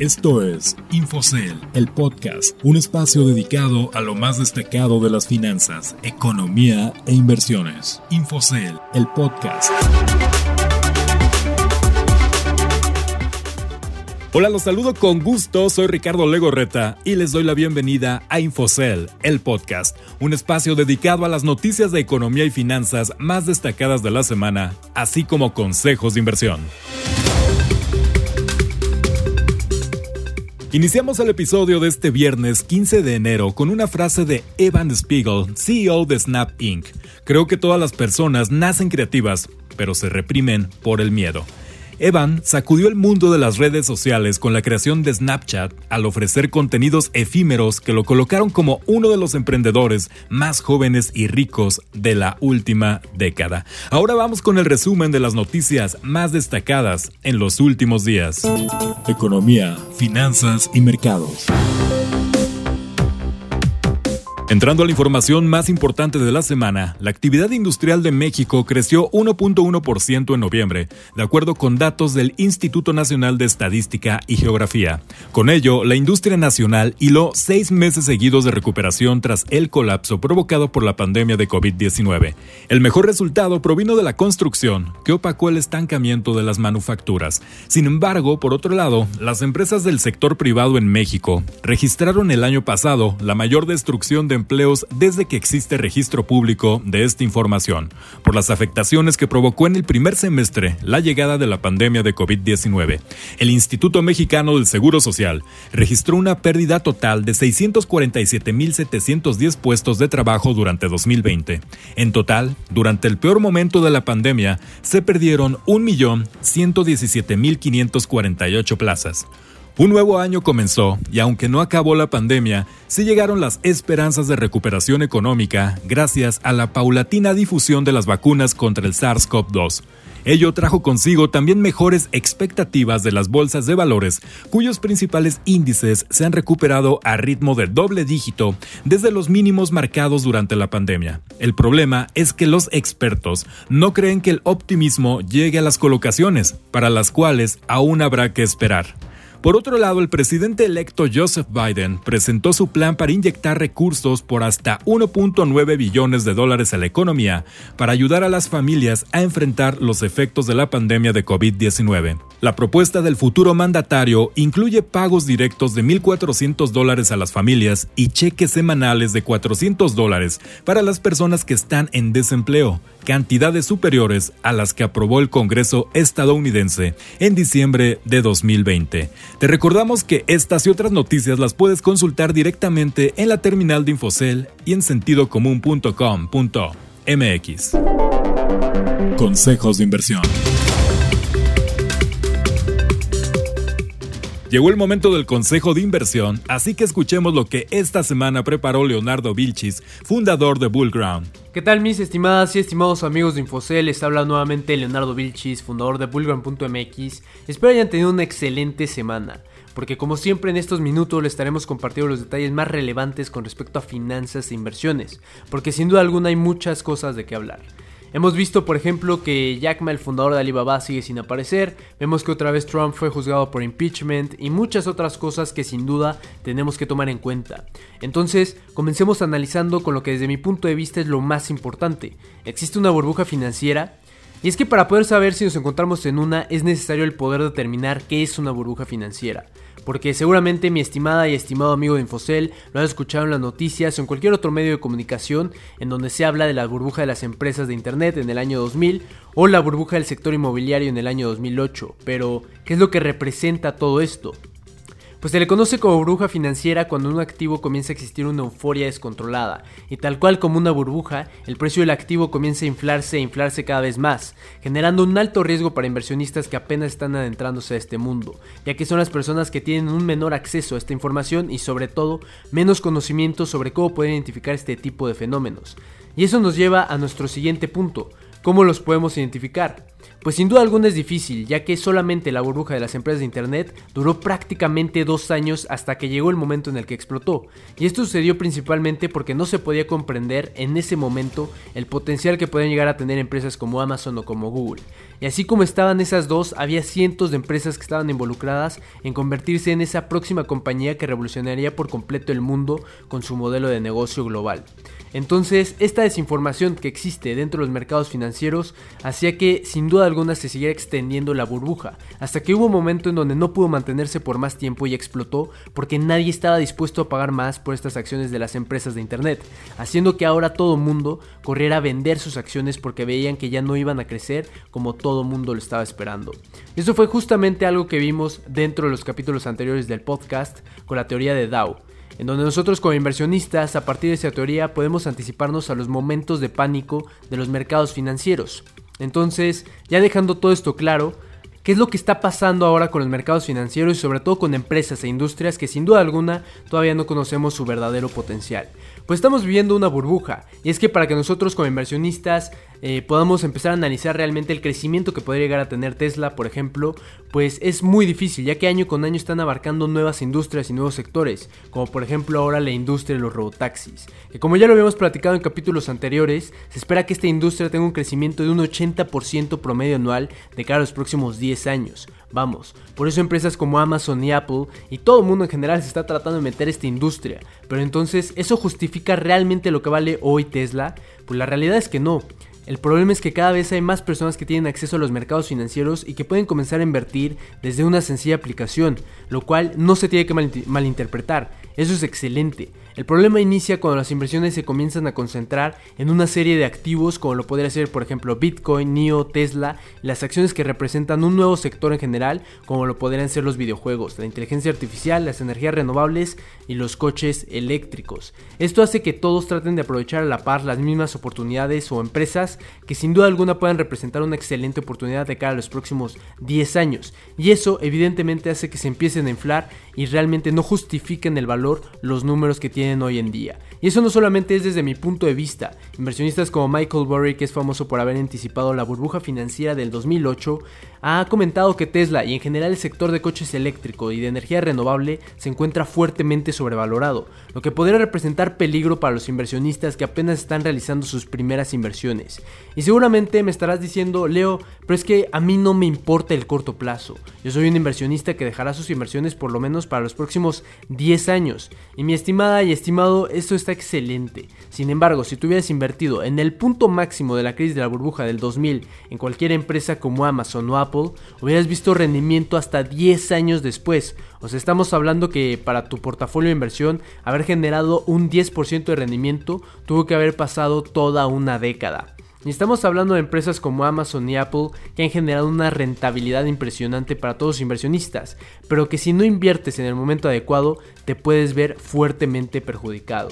Esto es Infocel, el podcast, un espacio dedicado a lo más destacado de las finanzas, economía e inversiones. Infocel, el podcast. Hola, los saludo con gusto, soy Ricardo Legorreta y les doy la bienvenida a Infocel, el podcast, un espacio dedicado a las noticias de economía y finanzas más destacadas de la semana, así como consejos de inversión. Iniciamos el episodio de este viernes 15 de enero con una frase de Evan Spiegel, CEO de Snap Inc. Creo que todas las personas nacen creativas, pero se reprimen por el miedo. Evan sacudió el mundo de las redes sociales con la creación de Snapchat al ofrecer contenidos efímeros que lo colocaron como uno de los emprendedores más jóvenes y ricos de la última década. Ahora vamos con el resumen de las noticias más destacadas en los últimos días. Economía, finanzas y mercados. Entrando a la información más importante de la semana, la actividad industrial de México creció 1.1% en noviembre, de acuerdo con datos del Instituto Nacional de Estadística y Geografía. Con ello, la industria nacional hiló seis meses seguidos de recuperación tras el colapso provocado por la pandemia de COVID-19. El mejor resultado provino de la construcción, que opacó el estancamiento de las manufacturas. Sin embargo, por otro lado, las empresas del sector privado en México registraron el año pasado la mayor destrucción de empleos desde que existe registro público de esta información, por las afectaciones que provocó en el primer semestre la llegada de la pandemia de COVID-19. El Instituto Mexicano del Seguro Social registró una pérdida total de 647.710 puestos de trabajo durante 2020. En total, durante el peor momento de la pandemia, se perdieron 1.117.548 plazas. Un nuevo año comenzó y aunque no acabó la pandemia, sí llegaron las esperanzas de recuperación económica gracias a la paulatina difusión de las vacunas contra el SARS-CoV-2. Ello trajo consigo también mejores expectativas de las bolsas de valores, cuyos principales índices se han recuperado a ritmo de doble dígito desde los mínimos marcados durante la pandemia. El problema es que los expertos no creen que el optimismo llegue a las colocaciones, para las cuales aún habrá que esperar. Por otro lado, el presidente electo Joseph Biden presentó su plan para inyectar recursos por hasta 1.9 billones de dólares a la economía para ayudar a las familias a enfrentar los efectos de la pandemia de COVID-19. La propuesta del futuro mandatario incluye pagos directos de 1.400 dólares a las familias y cheques semanales de 400 dólares para las personas que están en desempleo cantidades superiores a las que aprobó el Congreso estadounidense en diciembre de 2020. Te recordamos que estas y otras noticias las puedes consultar directamente en la terminal de Infocel y en sentidocomún.com.mx. Consejos de inversión. Llegó el momento del consejo de inversión, así que escuchemos lo que esta semana preparó Leonardo Vilchis, fundador de Bullground. ¿Qué tal mis estimadas y estimados amigos de Infocel? Les habla nuevamente Leonardo Vilchis, fundador de Bullground.mx. Espero hayan tenido una excelente semana, porque como siempre en estos minutos les estaremos compartiendo los detalles más relevantes con respecto a finanzas e inversiones, porque sin duda alguna hay muchas cosas de qué hablar. Hemos visto, por ejemplo, que Jack Ma, el fundador de Alibaba, sigue sin aparecer. Vemos que otra vez Trump fue juzgado por impeachment y muchas otras cosas que sin duda tenemos que tomar en cuenta. Entonces, comencemos analizando con lo que desde mi punto de vista es lo más importante. ¿Existe una burbuja financiera? Y es que para poder saber si nos encontramos en una es necesario el poder determinar qué es una burbuja financiera porque seguramente mi estimada y estimado amigo de Infocel lo han escuchado en las noticias o en cualquier otro medio de comunicación en donde se habla de la burbuja de las empresas de Internet en el año 2000 o la burbuja del sector inmobiliario en el año 2008. Pero, ¿qué es lo que representa todo esto? Pues se le conoce como burbuja financiera cuando un activo comienza a existir una euforia descontrolada, y tal cual como una burbuja, el precio del activo comienza a inflarse e inflarse cada vez más, generando un alto riesgo para inversionistas que apenas están adentrándose a este mundo, ya que son las personas que tienen un menor acceso a esta información y sobre todo menos conocimiento sobre cómo poder identificar este tipo de fenómenos. Y eso nos lleva a nuestro siguiente punto, ¿cómo los podemos identificar? Pues sin duda alguna es difícil, ya que solamente la burbuja de las empresas de Internet duró prácticamente dos años hasta que llegó el momento en el que explotó. Y esto sucedió principalmente porque no se podía comprender en ese momento el potencial que pueden llegar a tener empresas como Amazon o como Google. Y así como estaban esas dos, había cientos de empresas que estaban involucradas en convertirse en esa próxima compañía que revolucionaría por completo el mundo con su modelo de negocio global. Entonces, esta desinformación que existe dentro de los mercados financieros hacía que sin duda alguna se siguiera extendiendo la burbuja, hasta que hubo un momento en donde no pudo mantenerse por más tiempo y explotó porque nadie estaba dispuesto a pagar más por estas acciones de las empresas de Internet, haciendo que ahora todo mundo corriera a vender sus acciones porque veían que ya no iban a crecer como todo mundo lo estaba esperando. Eso fue justamente algo que vimos dentro de los capítulos anteriores del podcast con la teoría de Dow en donde nosotros como inversionistas a partir de esa teoría podemos anticiparnos a los momentos de pánico de los mercados financieros. Entonces, ya dejando todo esto claro, ¿qué es lo que está pasando ahora con los mercados financieros y sobre todo con empresas e industrias que sin duda alguna todavía no conocemos su verdadero potencial? Pues estamos viviendo una burbuja y es que para que nosotros como inversionistas eh, podamos empezar a analizar realmente el crecimiento que podría llegar a tener Tesla, por ejemplo, pues es muy difícil, ya que año con año están abarcando nuevas industrias y nuevos sectores, como por ejemplo ahora la industria de los robotaxis, que como ya lo habíamos platicado en capítulos anteriores, se espera que esta industria tenga un crecimiento de un 80% promedio anual de cara a los próximos 10 años. Vamos, por eso empresas como Amazon y Apple y todo el mundo en general se está tratando de meter esta industria. Pero entonces, ¿eso justifica realmente lo que vale hoy Tesla? Pues la realidad es que no. El problema es que cada vez hay más personas que tienen acceso a los mercados financieros y que pueden comenzar a invertir desde una sencilla aplicación, lo cual no se tiene que malinterpretar. Eso es excelente. El problema inicia cuando las inversiones se comienzan a concentrar en una serie de activos como lo podría ser por ejemplo Bitcoin, NIO, Tesla, las acciones que representan un nuevo sector en general como lo podrían ser los videojuegos, la inteligencia artificial, las energías renovables y los coches eléctricos. Esto hace que todos traten de aprovechar a la par las mismas oportunidades o empresas que sin duda alguna puedan representar una excelente oportunidad de cara a los próximos 10 años. Y eso evidentemente hace que se empiecen a inflar y realmente no justifiquen el valor los números que tienen hoy en día. Y eso no solamente es desde mi punto de vista. Inversionistas como Michael Burry, que es famoso por haber anticipado la burbuja financiera del 2008, ha comentado que Tesla y en general el sector de coches eléctricos y de energía renovable se encuentra fuertemente sobrevalorado, lo que podría representar peligro para los inversionistas que apenas están realizando sus primeras inversiones. Y seguramente me estarás diciendo, Leo, pero es que a mí no me importa el corto plazo. Yo soy un inversionista que dejará sus inversiones por lo menos para los próximos 10 años. Y mi estimada y estimado, esto está excelente. Sin embargo, si tú hubieras invertido en el punto máximo de la crisis de la burbuja del 2000 en cualquier empresa como Amazon o Apple, hubieras visto rendimiento hasta 10 años después. O sea, estamos hablando que para tu portafolio de inversión haber generado un 10% de rendimiento tuvo que haber pasado toda una década. Y estamos hablando de empresas como Amazon y Apple que han generado una rentabilidad impresionante para todos los inversionistas, pero que si no inviertes en el momento adecuado te puedes ver fuertemente perjudicado.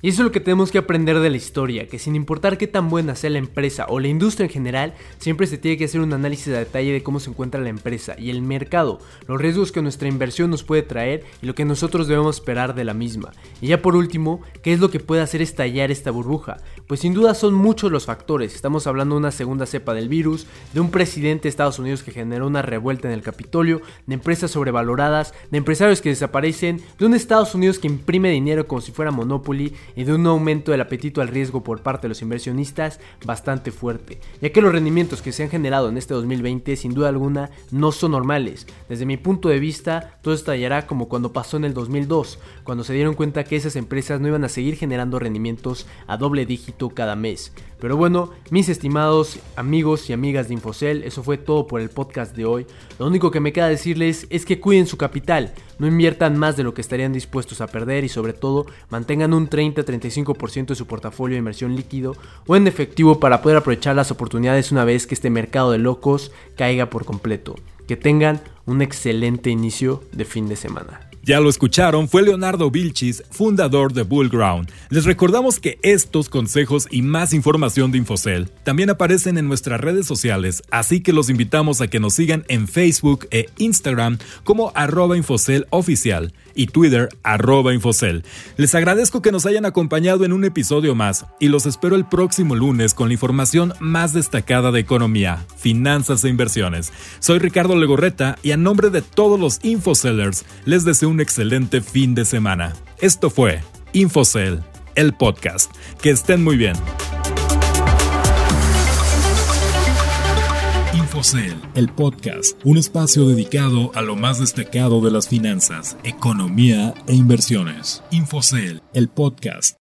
Y eso es lo que tenemos que aprender de la historia, que sin importar qué tan buena sea la empresa o la industria en general, siempre se tiene que hacer un análisis de detalle de cómo se encuentra la empresa y el mercado, los riesgos que nuestra inversión nos puede traer y lo que nosotros debemos esperar de la misma. Y ya por último, ¿qué es lo que puede hacer estallar esta burbuja? Pues sin duda son muchos los factores, estamos hablando de una segunda cepa del virus, de un presidente de Estados Unidos que generó una revuelta en el Capitolio, de empresas sobrevaloradas, de empresarios que desaparecen, de un Estados Unidos que imprime dinero como si fuera Monopoly, y de un aumento del apetito al riesgo por parte de los inversionistas bastante fuerte, ya que los rendimientos que se han generado en este 2020 sin duda alguna no son normales. Desde mi punto de vista, todo estallará como cuando pasó en el 2002, cuando se dieron cuenta que esas empresas no iban a seguir generando rendimientos a doble dígito cada mes. Pero bueno, mis estimados amigos y amigas de Infocel, eso fue todo por el podcast de hoy. Lo único que me queda decirles es que cuiden su capital, no inviertan más de lo que estarían dispuestos a perder y sobre todo mantengan un 30-35% de su portafolio de inversión líquido o en efectivo para poder aprovechar las oportunidades una vez que este mercado de locos caiga por completo. Que tengan un excelente inicio de fin de semana. Ya lo escucharon, fue Leonardo Vilchis, fundador de Bullground. Les recordamos que estos consejos y más información de Infocel también aparecen en nuestras redes sociales, así que los invitamos a que nos sigan en Facebook e Instagram como arroba Infocel oficial y Twitter arroba Infocel. Les agradezco que nos hayan acompañado en un episodio más y los espero el próximo lunes con la información más destacada de economía, finanzas e inversiones. Soy Ricardo Legorreta y a nombre de todos los Infocellers les deseo un excelente fin de semana. Esto fue Infocel, el podcast. Que estén muy bien. Infocel, el podcast, un espacio dedicado a lo más destacado de las finanzas, economía e inversiones. Infocel, el podcast.